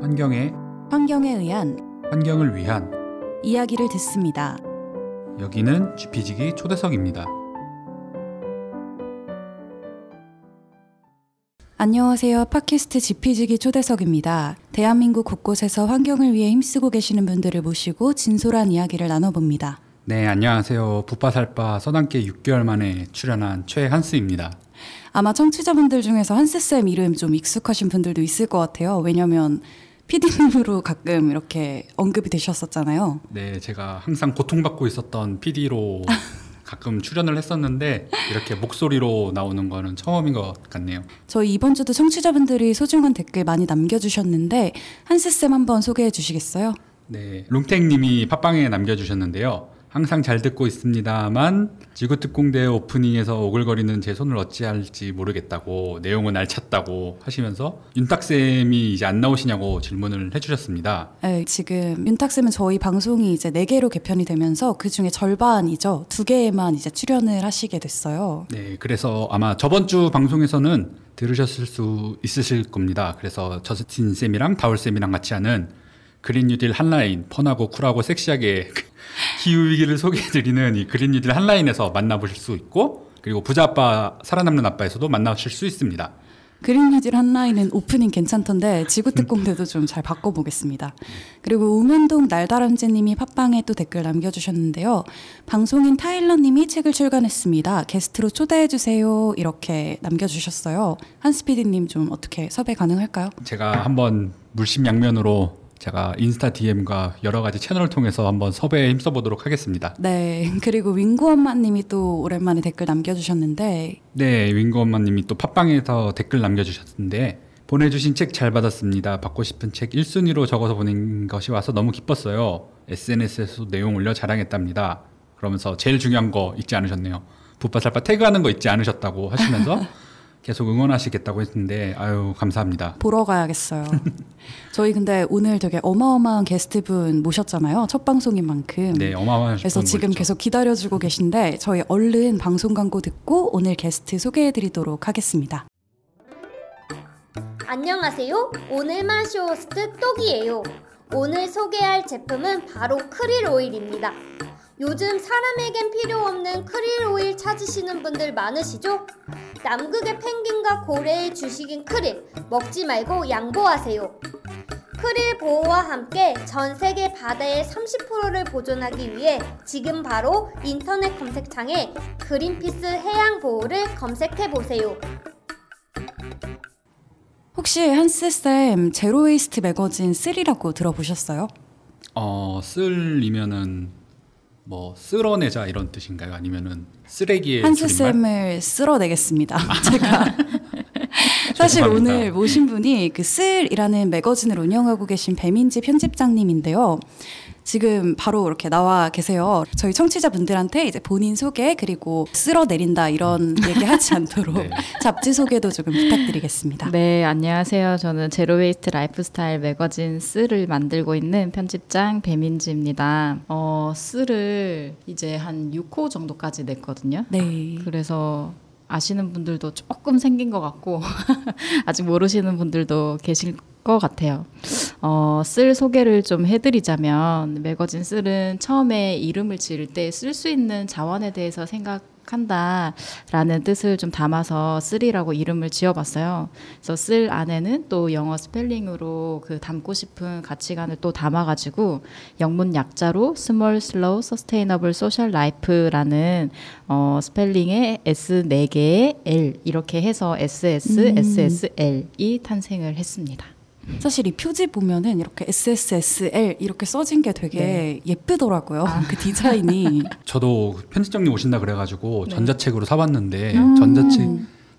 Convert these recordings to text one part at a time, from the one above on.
환경에 환경에 의한 환경을 위한 이야기를 듣습니다. 여기는 GP지기 초대석입니다. 안녕하세요. 팟캐스트 지피지기 초대석입니다. 대한민국 곳곳에서 환경을 위해 힘쓰고 계시는 분들을 모시고 진솔한 이야기를 나눠봅니다. 네, 안녕하세요. 부파살바 서당계 6개월 만에 출연한 최한스입니다. 아마 청취자분들 중에서 한스쌤 이름 좀 익숙하신 분들도 있을 것 같아요. 왜냐면 PD님으로 가끔 이렇게 언급이 되셨었잖아요. 네, 제가 항상 고통받고 있었던 PD로 가끔 출연을 했었는데 이렇게 목소리로 나오는 거는 처음인 것 같네요. 저희 이번 주도 청취자분들이 소중한 댓글 많이 남겨주셨는데 한스 쌤 한번 소개해 주시겠어요? 네, 룽탱님이 팟빵에 남겨주셨는데요. 항상 잘 듣고 있습니다만 지구특공대 오프닝에서 오글거리는 제 손을 어찌할지 모르겠다고 내용은 알찼다고 하시면서 윤탁쌤이 이제 안 나오시냐고 질문을 해주셨습니다. 네, 지금 윤탁쌤은 저희 방송이 이제 4개로 개편이 되면서 그 중에 절반이죠. 두 개에만 이제 출연을 하시게 됐어요. 네, 그래서 아마 저번 주 방송에서는 들으셨을 수 있으실 겁니다. 그래서 저스틴 쌤이랑 다울 쌤이랑 같이 하는 그린 뉴딜 한라인 펀하고 쿨하고 섹시하게 기후 위기를 소개해드리는 이 그린 뉴딜 한라인에서 만나보실 수 있고 그리고 부자 아빠 살아남는 아빠에서도 만나실 수 있습니다. 그린 뉴딜 한라인은 오프닝 괜찮던데 지구특공대도 좀 잘 바꿔보겠습니다. 그리고 우면동 날다람쥐님이 팟빵에 또 댓글 남겨주셨는데요. 방송인 타일러님이 책을 출간했습니다. 게스트로 초대해주세요. 이렇게 남겨주셨어요. 한스피디님 좀 어떻게 섭외 가능할까요? 제가 한번 물심양면으로 제가 인스타 DM과 여러 가지 채널을 통해서 한번 섭외에 힘써 보도록 하겠습니다. 네. 그리고 윙구 엄마님이 또 오랜만에 댓글 남겨주셨는데 네, 윙구 엄마님이 또 팟빵에서 댓글 남겨주셨는데 보내주신 책 잘 받았습니다. 받고 싶은 책 1순위로 적어서 보낸 것이 와서 너무 기뻤어요. SNS에서 내용 올려 자랑했답니다. 그러면서 제일 중요한 거 잊지 않으셨네요. 부파살바 태그하는 거 잊지 않으셨다고 하시면서 계속 응원하시겠다고 했는데 아유 감사합니다. 보러 가야겠어요. 저희 근데 오늘 되게 어마어마한 게스트분 모셨잖아요. 첫 방송인 만큼. 네, 어마어마한 그래서 지금 계속 기다려주고 계신데 저희 얼른 방송 광고 듣고 오늘 게스트 소개해드리도록 하겠습니다. 안녕하세요. 오늘만 쇼호스트 똑이에요. 오늘 소개할 제품은 바로 크릴 오일입니다. 요즘 사람에겐 필요 없는 크릴 오일 찾으시는 분들 많으시죠? 남극의 펭귄과 고래의 주식인 크릴 먹지 말고 양보하세요. 크릴 보호와 함께 전 세계 바다의 30%를 보존하기 위해 지금 바로 인터넷 검색창에 그린피스 해양 보호를 검색해 보세요. 혹시 한스쌤 제로웨이스트 매거진 3라고 들어보셨어요? 어, 쓸이면은 뭐 쓸어내자 이런 뜻인가요? 아니면은 쓰레기의 한스 쌤을 쓸어내겠습니다. 제가 사실 오늘 모신 분이 그 쓸이라는 매거진을 운영하고 계신 배민지 편집장님인데요. 지금 바로 이렇게 나와 계세요. 저희 청취자분들한테 이제 본인 소개 그리고 쓸어 내린다 이런 얘기 하지 않도록 네. 잡지 소개도 조금 부탁드리겠습니다. 네, 안녕하세요. 저는 zero waste 라이프스타일 매거진 쓸을 만들고 있는 편집장 배민지입니다. 어, 쓸을 이제 한 6호 정도까지 냈거든요. 네. 그래서 아시는 분들도 조금 생긴 것 같고 아직 모르시는 분들도 계실 것 같아요. 어, 쓸 소개를 좀 해드리자면 매거진 쓸은 처음에 이름을 지을 때 쓸 수 있는 자원에 대해서 생각 한다라는 뜻을 좀 담아서 쓸이라고 이름을 지어봤어요. 그래서 쓸 안에는 또 영어 스펠링으로 그 담고 싶은 가치관을 또 담아가지고 영문 약자로 small slow sustainable social life라는 어, 스펠링에 S 4개의 L 이렇게 해서 SS, 음. SSL이 탄생을 했습니다. 사실 이 표지 보면은 이렇게 SSSL 이렇게 써진 게 되게 네. 예쁘더라고요. 아. 그 디자인이. 저도 편집장님 오신다 그래가지고 네. 전자책으로 사봤는데 음. 전자책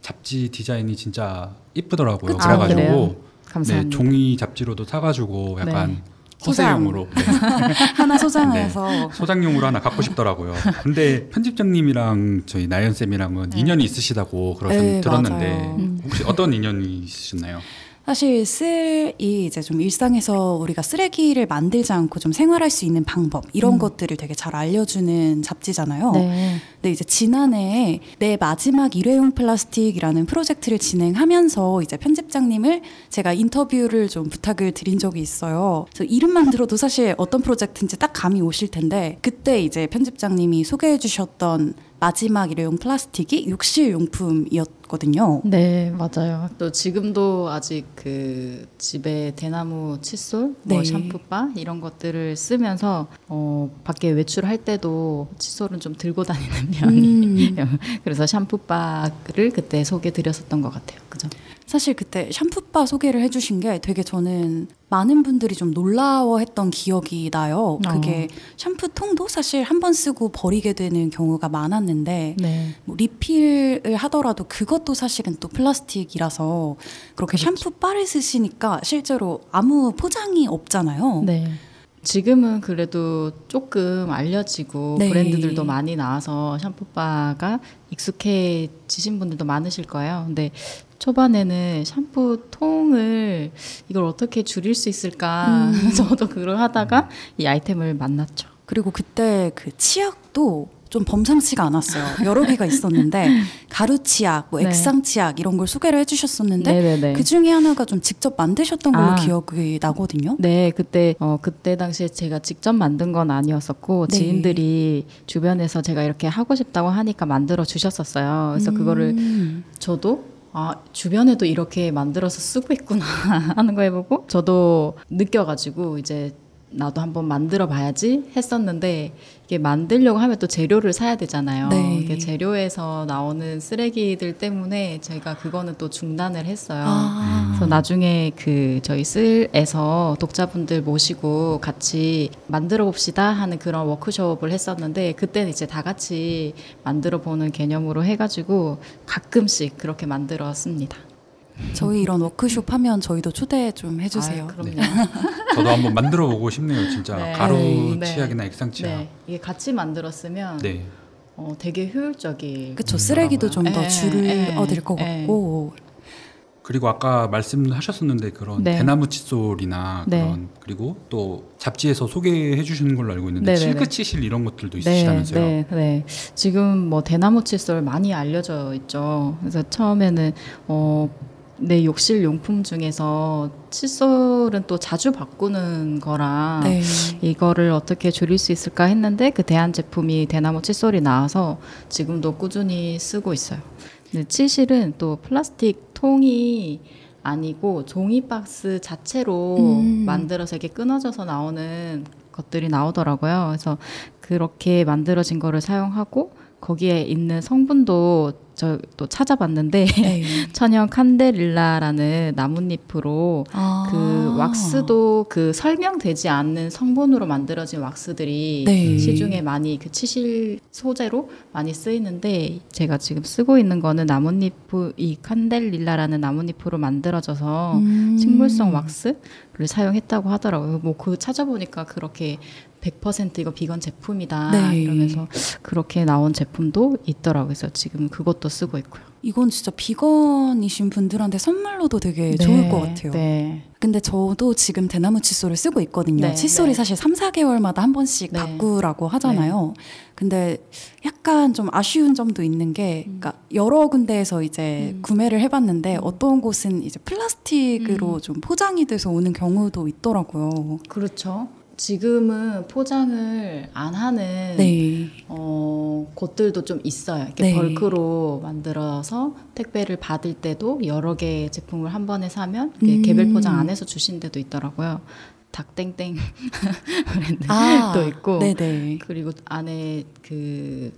잡지 디자인이 진짜 이쁘더라고요. 그쵸? 그래가지고 아, 네, 종이 잡지로도 사가지고 약간 네. 허세용으로 네. 하나 소장해서 네. 소장용으로 하나 갖고 싶더라고요. 근데 편집장님이랑 저희 나연 쌤이랑은 네. 인연이 있으시다고 그러셨 네, 들었는데 맞아요. 혹시 어떤 인연이 있으셨나요? 사실 쓸이 이제 좀 일상에서 우리가 쓰레기를 만들지 않고 좀 생활할 수 있는 방법 이런 음. 것들을 되게 잘 알려주는 잡지잖아요. 네. 근데 이제 지난해 내 마지막 일회용 플라스틱이라는 프로젝트를 진행하면서 이제 편집장님을 제가 인터뷰를 좀 부탁을 드린 적이 있어요. 그래서 이름만 들어도 사실 어떤 프로젝트인지 딱 감이 오실 텐데 그때 이제 편집장님이 소개해 주셨던 마지막 일회용 플라스틱이 욕실 용품이었거든요. 네, 맞아요. 또 지금도 아직 그 집에 대나무 칫솔, 뭐 네. 샴푸바 이런 것들을 쓰면서 어, 밖에 외출할 때도 칫솔은 좀 들고 다니는 편이. 음. 그래서 샴푸바를 그때 소개 드렸었던 것 같아요. 그죠? 사실 그때 샴푸바 소개를 해주신 게 되게 저는 많은 분들이 좀 놀라워했던 기억이 나요. 그게 샴푸통도 사실 한 번 쓰고 버리게 되는 경우가 많았는데 네. 뭐 리필을 하더라도 그것도 사실은 또 플라스틱이라서 그렇게 샴푸바를 쓰시니까 실제로 아무 포장이 없잖아요. 네. 지금은 그래도 조금 알려지고 네. 브랜드들도 많이 나와서 샴푸바가 익숙해지신 분들도 많으실 거예요. 근데 초반에는 샴푸 통을 이걸 어떻게 줄일 수 있을까 음. 저도 그걸 하다가 이 아이템을 만났죠. 그리고 그때 그 치약도 좀 범상치가 않았어요. 여러 개가 있었는데 가루 치약, 뭐 네. 액상 치약 이런 걸 소개를 해주셨었는데 네네네. 그 중에 하나가 좀 직접 만드셨던 걸로 아. 기억이 나거든요. 네, 그때 어 그때 당시에 제가 직접 만든 건 아니었었고 네. 지인들이 주변에서 제가 이렇게 하고 싶다고 하니까 만들어 주셨었어요. 그래서 그거를 음. 저도 아 주변에도 이렇게 만들어서 쓰고 있구나 하는 거 해보고 저도 느껴가지고 이제 나도 한번 만들어 봐야지 했었는데 이게 만들려고 하면 또 재료를 사야 되잖아요. 네. 이게 재료에서 나오는 쓰레기들 때문에 제가 그거는 또 중단을 했어요. 아. 그래서 나중에 그 저희 쓸에서 독자분들 모시고 같이 만들어 봅시다 하는 그런 워크숍을 했었는데 그때는 이제 다 같이 만들어 보는 개념으로 해가지고 가끔씩 그렇게 만들었습니다. 저희 이런 워크숍 하면 저희도 초대 좀 해주세요. 아, 그럼요. 저도 한번 만들어 보고 싶네요. 진짜 네. 가루 네. 치약이나 액상 치약. 네, 이게 같이 만들었으면 네. 어, 되게 효율적이. 그쵸 쓰레기도 좀더 예, 줄어들 것 예. 같고 그리고 아까 말씀하셨었는데 그런 네. 대나무 칫솔이나 네. 그런 그리고 또 잡지에서 소개해 주시는 걸로 알고 있는데 네네네. 실크 치실 이런 것들도 네, 있으시다면서요. 네, 네. 지금 뭐 대나무 칫솔 많이 알려져 있죠. 그래서 처음에는 어, 내 욕실 용품 중에서 칫솔은 또 자주 바꾸는 거라 네. 이거를 어떻게 줄일 수 있을까 했는데 그 대안 제품이 대나무 칫솔이 나와서 지금도 꾸준히 쓰고 있어요. 근데 치실은 또 플라스틱 통이 아니고 종이 박스 자체로 음. 만들어서 이렇게 끊어져서 나오는 것들이 나오더라고요. 그래서 그렇게 만들어진 거를 사용하고 거기에 있는 성분도 저 또 찾아봤는데 네. 천연 칸데릴라라는 나뭇잎으로 아. 그 왁스도 그 설명되지 않는 성분으로 만들어진 왁스들이 네. 시중에 많이 그 치실 소재로 많이 쓰이는데 제가 지금 쓰고 있는 거는 나뭇잎 이 칸델릴라라는 나뭇잎으로 만들어져서 음. 식물성 왁스를 사용했다고 하더라고요. 뭐 그 찾아보니까 그렇게 100% 이거 비건 제품이다 네. 이러면서 그렇게 나온 제품도 있더라고요. 그래서 지금 그것도 쓰고 있고요. 이건 진짜 비건이신 분들한테 선물로도 되게 좋을 것 같아요. 네. 근데 저도 지금 대나무 칫솔을 쓰고 있거든요. 네, 칫솔이 네. 사실 3, 4개월마다 한 번씩 네. 바꾸라고 하잖아요. 근데 약간 좀 아쉬운 점도 있는 게, 음. 그러니까 여러 군데에서 이제 구매를 해봤는데 음. 어떤 곳은 이제 플라스틱으로 좀 포장이 돼서 오는 경우도 있더라고요. 그렇죠. 지금은 포장을 안 하는 네. 어, 곳들도 좀 있어요. 이렇게 네. 벌크로 만들어서 택배를 받을 때도 여러 개의 제품을 한 번에 사면 음. 개별 포장 안 해서 주신 데도 있더라고요. 닭땡땡 브랜드도 아, 있고 네네. 그리고 안에 그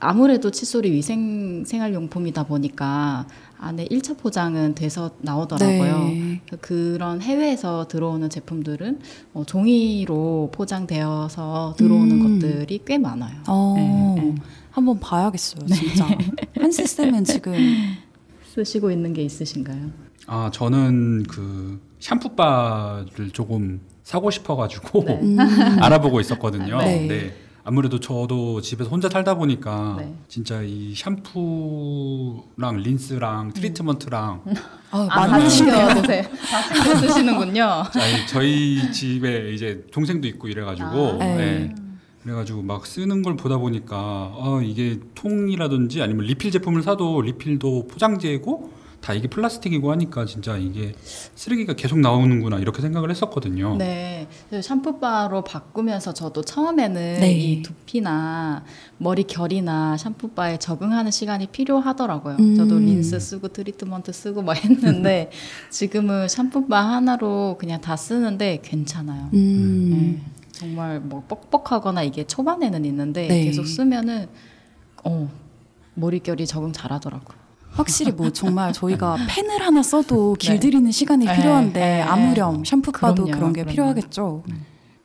아무래도 칫솔이 위생 생활용품이다 보니까 안에 1차 포장은 돼서 나오더라고요. 네. 그런 해외에서 들어오는 제품들은 어, 종이로 포장되어서 들어오는 음. 것들이 꽤 많아요. 어, 네, 네. 한번 봐야겠어요, 진짜. 한스 쌤은 지금 쓰시고 있는 게 있으신가요? 아 저는 그 샴푸바를 조금 사고 싶어가지고 네. 음, 알아보고 있었거든요. 네. 네. 아무래도 저도 집에서 혼자 살다 보니까 네. 진짜 이 샴푸랑 린스랑 트리트먼트랑 아, 안 많으시네요. 챙겨 드세요. 다 챙겨 쓰시는군요. 아니, 저희 집에 이제 동생도 있고 이래가지고 아. 네. 네. 그래가지고 막 쓰는 걸 보다 보니까 아, 이게 통이라든지 아니면 리필 제품을 사도 리필도 포장재고 다 이게 플라스틱이고 하니까 진짜 이게 쓰레기가 계속 나오는구나 이렇게 생각을 했었거든요. 네, 샴푸바로 바꾸면서 저도 처음에는 네. 이 두피나 머리 결이나 샴푸바에 적응하는 시간이 필요하더라고요. 음. 저도 린스 쓰고 트리트먼트 쓰고 막 했는데 지금은 샴푸바 하나로 그냥 다 쓰는데 괜찮아요. 음. 네, 정말 뭐 뻑뻑하거나 이게 초반에는 있는데 네. 계속 쓰면은 어 머릿결이 적응 잘하더라고요. 확실히 뭐 정말 저희가 펜을 하나 써도 길들이는 시간이 네. 필요한데 네. 아무렴 샴푸바도 그럼요, 그런 게 그럼요. 필요하겠죠.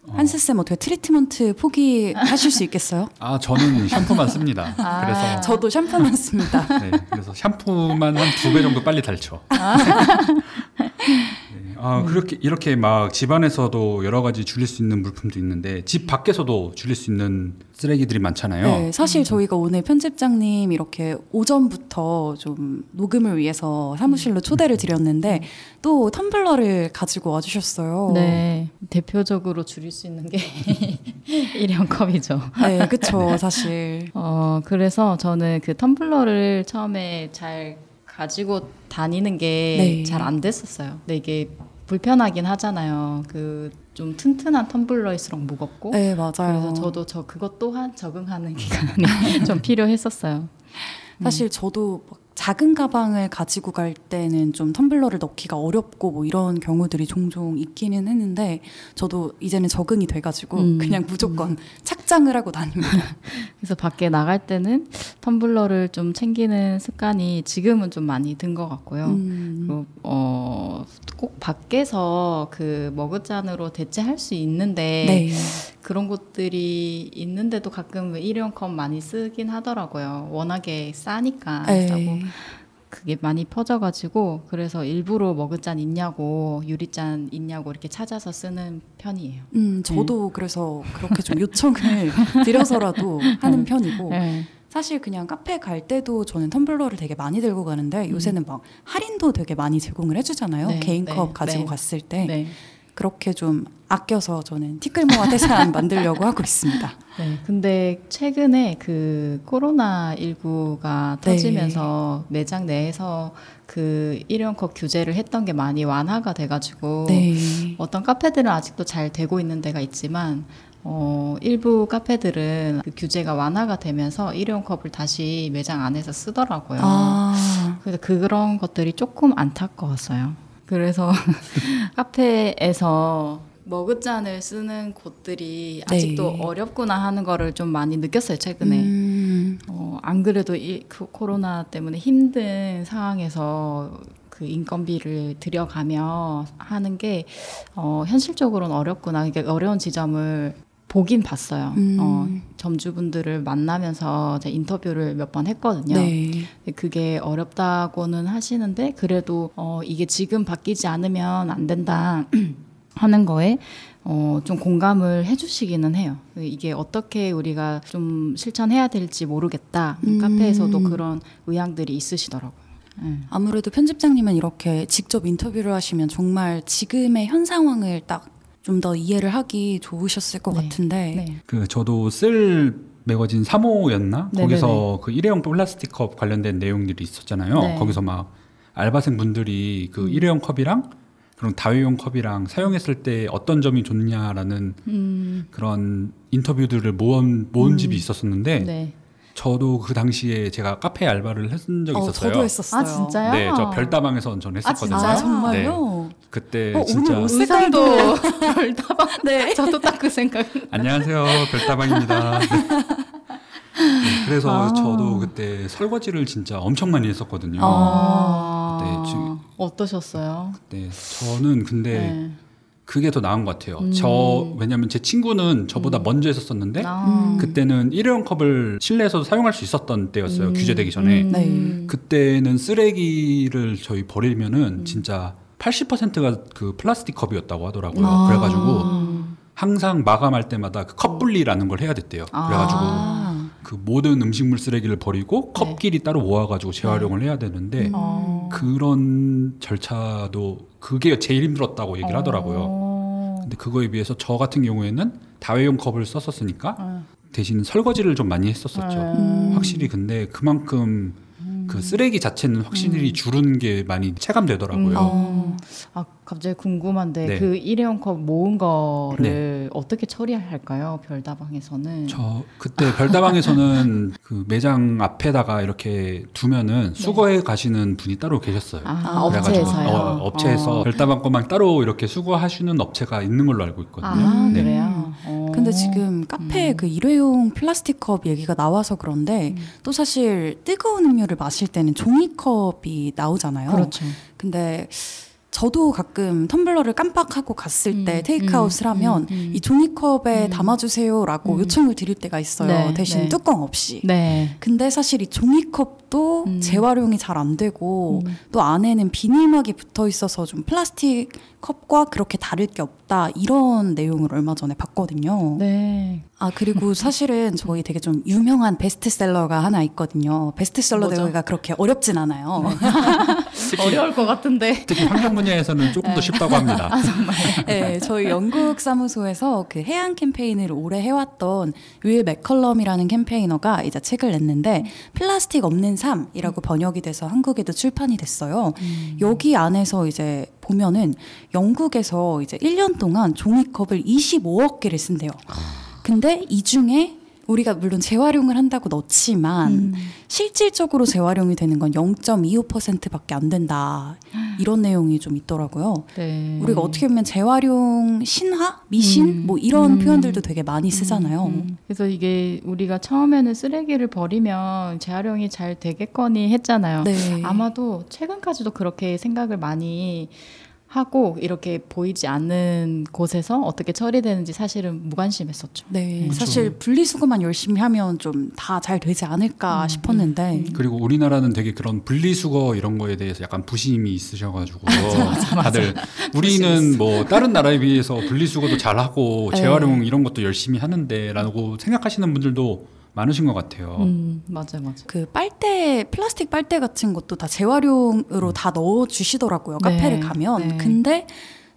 어. 한스 쌤 어떻게 트리트먼트 포기하실 수 있겠어요? 아 저는 샴푸만 씁니다. 아. 그래서 저도 샴푸만 씁니다. 네, 그래서 샴푸만 한 두 배 정도 빨리 닳죠. 네, 아 그렇게 이렇게 막 집안에서도 여러 가지 줄일 수 있는 물품도 있는데 집 밖에서도 줄일 수 있는 쓰레기들이 많잖아요. 네, 사실 저희가 오늘 편집장님 이렇게 오전부터 좀 녹음을 위해서 사무실로 초대를 드렸는데 또 텀블러를 가지고 와주셨어요. 네, 대표적으로 줄일 수 있는 게 일회용 컵이죠. 네, 그쵸, 사실. 어, 그래서 저는 그 텀블러를 처음에 잘 가지고 다니는 게 네. 잘안 됐었어요. 근데 이게 불편하긴 하잖아요. 그 좀 튼튼한 텀블러일수록 무겁고. 네, 맞아요. 그래서 저도 저 그것 또한 적응하는 기간이 좀 필요했었어요. 사실 저도 막 작은 가방을 가지고 갈 때는 좀 텀블러를 넣기가 어렵고 뭐 이런 경우들이 종종 있기는 했는데 저도 이제는 적응이 돼가지고 음. 그냥 무조건 착장을 하고 다닙니다. 그래서 밖에 나갈 때는 텀블러를 좀 챙기는 습관이 지금은 좀 많이 든 것 같고요. 음. 그리고 어, 꼭 밖에서 그 머그잔으로 대체할 수 있는데 네. 그런 곳들이 있는데도 가끔 일회용 컵 많이 쓰긴 하더라고요. 워낙에 싸니까 네. 그게 많이 퍼져가지고 그래서 일부러 머그잔 있냐고 유리잔 있냐고 이렇게 찾아서 쓰는 편이에요. 음, 저도 그래서 그렇게 좀 요청을 드려서라도 하는 편이고 네. 사실 그냥 카페 갈 때도 저는 텀블러를 되게 많이 들고 가는데 요새는 막 할인도 되게 많이 제공을 해주잖아요. 네, 개인 네, 컵 가지고 네. 갔을 때 네. 그렇게 좀 아껴서 저는 티끌모아 태산 만들려고 하고 있습니다. 네, 근데 최근에 그 코로나 19가 네. 터지면서 매장 내에서 그 일회용컵 규제를 했던 게 많이 완화가 돼가지고 네. 어떤 카페들은 아직도 잘 되고 있는 데가 있지만 어, 일부 카페들은 그 규제가 완화가 되면서 일회용컵을 다시 매장 안에서 쓰더라고요. 아, 그래서 그런 것들이 조금 안타까웠어요. 그래서 카페에서 머그잔을 쓰는 곳들이 네. 아직도 어렵구나 하는 거를 좀 많이 느꼈어요 최근에. 음, 어, 안 그래도 이 그 코로나 때문에 힘든 상황에서 그 인건비를 들여가며 하는 게 어, 현실적으로는 어렵구나. 이게 어려운 지점을 보긴 봤어요. 음. 어, 점주분들을 만나면서 제가 인터뷰를 몇 번 했거든요. 네. 그게 어렵다고는 하시는데 그래도 어, 이게 지금 바뀌지 않으면 안 된다 하는 거에 어, 좀 공감을 해주시기는 해요. 이게 어떻게 우리가 좀 실천해야 될지 모르겠다. 음. 카페에서도 그런 의향들이 있으시더라고요. 네. 아무래도 편집장님은 이렇게 직접 인터뷰를 하시면 정말 지금의 현 상황을 딱 좀 더 이해를 하기 좋으셨을 것 네. 같은데. 네. 그 저도 쓸 매거진 3호였나 네네네. 거기서 그 일회용 플라스틱 컵 관련된 내용들이 있었잖아요. 네. 거기서 막 알바생 분들이 그 일회용 컵이랑 그런 다회용 컵이랑 사용했을 때 어떤 점이 좋냐라는 음, 그런 인터뷰들을 모은 모은 음. 집이 있었었는데 네. 저도 그 당시에 제가 카페 알바를 했은 적이 어, 있었어요. 저도 했었어요. 아 진짜요? 네, 저 별다방에서 전 했었거든요. 진짜요? 아, 정말요? 그때 어, 진짜 오늘 옷 의상도 별다방. 네. 저도 딱 그 생각. 안녕하세요 별다방입니다. 네. 네, 그래서 아. 저도 그때 설거지를 진짜 엄청 많이 했었거든요. 아, 네, 지금- 어떠셨어요? 네, 저는 근데 네. 그게 더 나은 것 같아요. 음. 저 왜냐면 제 친구는 저보다 먼저 했었었는데 아. 그때는 일회용 컵을 실내에서도 사용할 수 있었던 때였어요. 음. 규제되기 전에. 음. 네. 그때는 쓰레기를 저희 버리면은 음. 진짜 80%가 그 플라스틱 컵이었다고 하더라고요. 아. 그래가지고 항상 마감할 때마다 그 컵 분리라는 걸 해야 됐대요. 그래가지고 아. 그 모든 음식물 쓰레기를 버리고 네. 컵끼리 따로 모아가지고 재활용을 해야 되는데 어. 그런 절차도 그게 제일 힘들었다고 얘기를 하더라고요. 어. 근데 그거에 비해서 저 같은 경우에는 다회용 컵을 썼었으니까 어. 대신 설거지를 좀 많이 했었었죠. 음. 확실히 근데 그만큼 그 쓰레기 자체는 확실히 줄은 게 많이 체감되더라고요. 음. 어. 아 갑자기 궁금한데 네. 그 일회용 컵 모은 거를 어떻게 처리할까요? 별다방에서는. 저 그때 별다방에서는 그 매장 앞에다가 이렇게 두면은 수거해 가시는 분이 따로 계셨어요. 네. 아, 아, 업체에서요. 어, 업체에서 어. 별다방 것만 따로 이렇게 수거하시는 업체가 있는 걸로 알고 있거든요. 아 네. 그래요. 어. 근데 지금 카페에 그 일회용 플라스틱 컵 얘기가 나와서 그런데 또 사실 뜨거운 음료를 마실 때는 종이컵이 나오잖아요. 그렇죠. 근데 저도 가끔 텀블러를 깜빡하고 갔을 때 음, 테이크아웃을 음, 하면 음, 음. 이 종이컵에 음. 담아주세요라고 음. 요청을 드릴 때가 있어요. 네, 대신 네. 뚜껑 없이. 네. 근데 사실 이 종이컵도 음. 재활용이 잘 안 되고 음. 또 안에는 비닐막이 붙어 있어서 좀 플라스틱 컵과 그렇게 다를 게 없다 이런 내용을 얼마 전에 봤거든요. 네. 아 그리고 사실은 저희 되게 좀 유명한 베스트셀러가 하나 있거든요. 베스트셀러 뭐죠? 되기가 그렇게 어렵진 않아요. 특히, 어려울 것 같은데. 특히 환경 분야에서는 조금 더 쉽다고 합니다. 네, 저희 영국 사무소에서 그 해양 캠페인을 오래 해왔던 윌 맥컬럼이라는 campaigner가 이제 책을 냈는데 플라스틱 없는 삶이라고 번역이 돼서 한국에도 출판이 됐어요. 여기 안에서 이제 보면은 영국에서 이제 1년 동안 종이컵을 25억 개를 쓴대요. 근데 이 중에 우리가 물론 재활용을 한다고 넣지만 음. 실질적으로 재활용이 되는 건 0.25%밖에 안 된다. 이런 내용이 좀 있더라고요. 네. 우리가 어떻게 보면 재활용 신화, 미신 음. 뭐 이런 음. 표현들도 되게 많이 쓰잖아요. 음. 그래서 이게 우리가 처음에는 쓰레기를 버리면 재활용이 잘 되겠거니 했잖아요. 네. 아마도 최근까지도 그렇게 생각을 많이 하고 이렇게 보이지 않는 곳에서 어떻게 처리되는지 사실은 무관심했었죠. 네, 그렇죠. 사실 분리수거만 열심히 하면 좀 다 잘 되지 않을까 음, 싶었는데 그리고 우리나라는 되게 그런 분리수거 이런 거에 대해서 약간 부심이 있으셔가지고 다들 우리는 뭐 다른 나라에 비해서 분리수거도 잘하고 네. 재활용 이런 것도 열심히 하는데라고 생각하시는 분들도 많으신 것 같아요. 음, 맞아, 맞아. 그 빨대 플라스틱 빨대 같은 것도 다 재활용으로 다 넣어 주시더라고요. 네, 카페를 가면. 네. 근데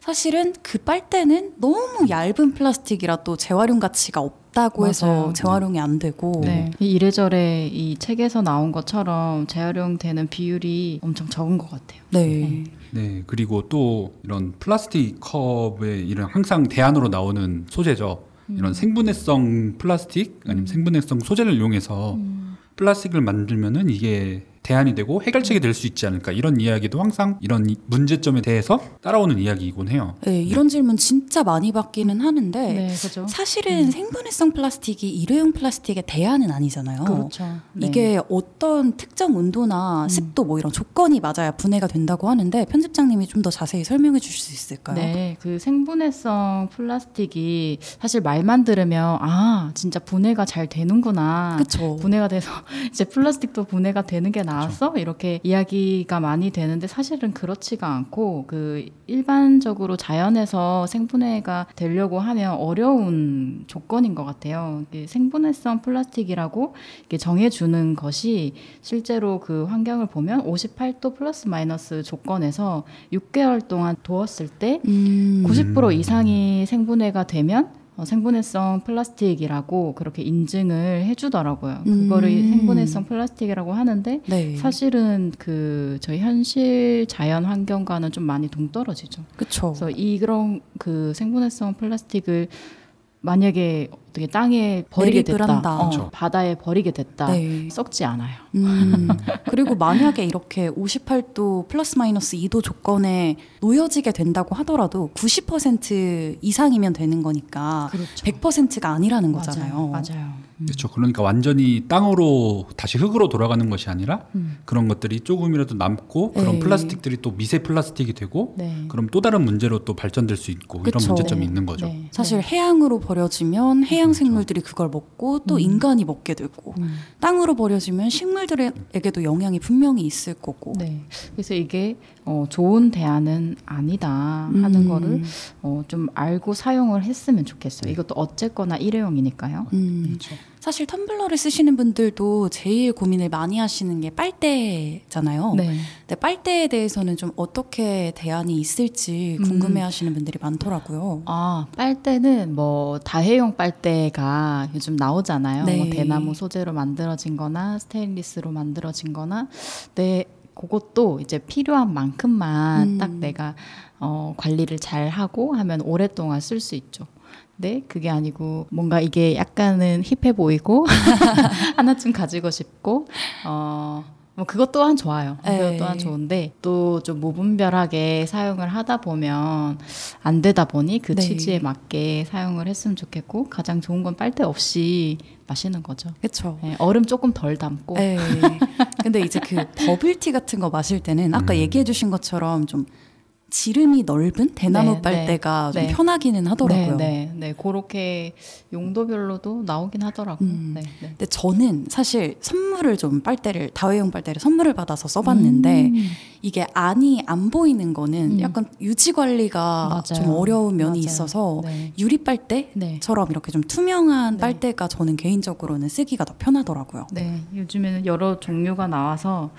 사실은 그 빨대는 너무 얇은 플라스틱이라 또 재활용 가치가 없다고 해서 맞아요. 재활용이 안 되고 네. 이 이래저래 이 책에서 나온 것처럼 재활용되는 비율이 엄청 적은 것 같아요. 네. 네, 그리고 또 이런 플라스틱 컵에 이런 항상 대안으로 나오는 소재죠. 이런 생분해성 플라스틱 아니면 생분해성 소재를 이용해서 플라스틱을 만들면은 이게 대안이 되고 해결책이 될 수 있지 않을까 이런 이야기도 항상 이런 이- 문제점에 대해서 따라오는 이야기이곤 해요. 네, 이런 질문 진짜 많이 받기는 하는데 네, 그죠. 사실은 생분해성 플라스틱이 일회용 플라스틱의 대안은 아니잖아요. 그렇죠. 네. 이게 어떤 특정 온도나 습도 뭐 이런 조건이 맞아야 분해가 된다고 하는데 편집장님이 좀 더 자세히 설명해 주실 수 있을까요? 네, 그 생분해성 플라스틱이 사실 말만 들으면 아 진짜 분해가 잘 되는구나. 그렇죠. 분해가 돼서 이제 플라스틱도 분해가 되는 게 나 왔어 이렇게 이야기가 많이 되는데 사실은 그렇지가 않고 그 일반적으로 자연에서 생분해가 되려고 하면 어려운 조건인 것 같아요. 생분해성 플라스틱이라고 정해주는 것이 실제로 그 환경을 보면 58도 플러스 마이너스 조건에서 6개월 동안 두었을 때 음. 90% 이상이 생분해가 되면 어, 생분해성 플라스틱이라고 그렇게 인증을 해주더라고요. 그거를 음. 생분해성 플라스틱이라고 하는데 네. 사실은 그 저희 현실 자연 환경과는 좀 많이 동떨어지죠. 그렇죠. 그래서 이런 그 생분해성 플라스틱을 만약에 어떻게 땅에 버리게 됐다. 어, 그렇죠. 바다에 버리게 됐다, 네. 썩지 않아요. 음, 그리고 만약에 이렇게 58도 플러스 마이너스 2도 조건에 놓여지게 된다고 하더라도 90% 이상이면 되는 거니까 그렇죠. 100%가 아니라는 거잖아요. 맞아요. 그렇죠. 그러니까 완전히 땅으로 다시 흙으로 돌아가는 것이 아니라 음. 그런 것들이 조금이라도 남고 그런 네. 플라스틱들이 또 미세 플라스틱이 되고 네. 그럼 또 다른 문제로 또 발전될 수 있고 그쵸. 이런 문제점이 있는 거죠. 네. 사실 해양으로 버려지면 해양 생물들이 그걸 먹고 또 음. 인간이 먹게 되고 음. 땅으로 버려지면 식물들에게도 영향이 분명히 있을 거고. 네. 그래서 이게 어, 좋은 대안은 아니다 하는 음. 거를 어, 좀 알고 사용을 했으면 좋겠어요. 이것도 어쨌거나 일회용이니까요. 음, 그렇죠. 사실 텀블러를 쓰시는 분들도 제일 고민을 많이 하시는 게 빨대잖아요. 네. 근데 빨대에 대해서는 좀 어떻게 대안이 있을지 궁금해 하시는 분들이 많더라고요. 아, 빨대는 뭐 다회용 빨대가 요즘 나오잖아요. 네. 뭐 대나무 소재로 만들어진 거나 스테인리스로 만들어진 거나 네, 그것도 이제 필요한 만큼만 음. 딱 내가 어, 관리를 잘 하고 하면 오랫동안 쓸 수 있죠. 네, 그게 아니고 뭔가 이게 약간은 힙해 보이고 하나쯤 가지고 싶고 어. 뭐 그것 또한 좋아요. 네. 그것 또한 좋은데 또좀 무분별하게 사용을 하다 보면 안 되다 보니 그 네. 취지에 맞게 사용을 했으면 좋겠고 가장 좋은 건 빨대 없이 마시는 거죠. 그렇죠. 네, 얼음 조금 덜 담고 네. 근데 이제 그 버블티 같은 거 마실 때는 아까 음. 얘기해 주신 것처럼 좀 지름이 넓은 대나무 네, 빨대가 네. 좀 네. 편하기는 하더라고요. 네, 네, 네, 그렇게 용도별로도 나오긴 하더라고요. 음. 네, 네. 근데 저는 사실 선물을 좀 빨대를 다회용 빨대를 선물을 받아서 써봤는데 음. 이게 안이 안 보이는 거는 음. 약간 유지 관리가 맞아요. 좀 어려운 면이 맞아요. 있어서 네. 유리 빨대처럼 네. 이렇게 좀 투명한 네. 빨대가 저는 개인적으로는 쓰기가 더 편하더라고요. 네, 요즘에는 여러 종류가 나와서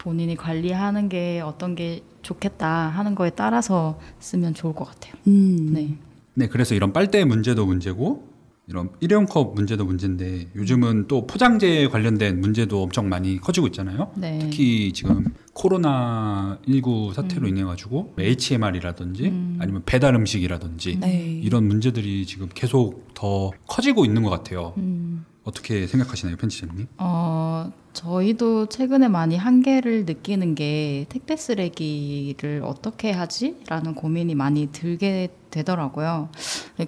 본인이 관리하는 게 어떤 게 좋겠다 하는 거에 따라서 쓰면 좋을 것 같아요. 음. 네. 네, 그래서 이런 빨대 문제도 문제고 이런 일회용 컵 문제도 문제인데 요즘은 또 포장재 관련된 문제도 엄청 많이 커지고 있잖아요. 네. 특히 지금 코로나 19 사태로 인해 가지고 HMR이라든지 음. 아니면 배달 음식이라든지 네. 이런 문제들이 지금 계속 더 커지고 있는 것 같아요. 음. 어떻게 생각하시나요, 편집장님? 어, 저희도 최근에 많이 한계를 느끼는 게 택배 쓰레기를 어떻게 하지? 라는 고민이 많이 들게 되더라고요.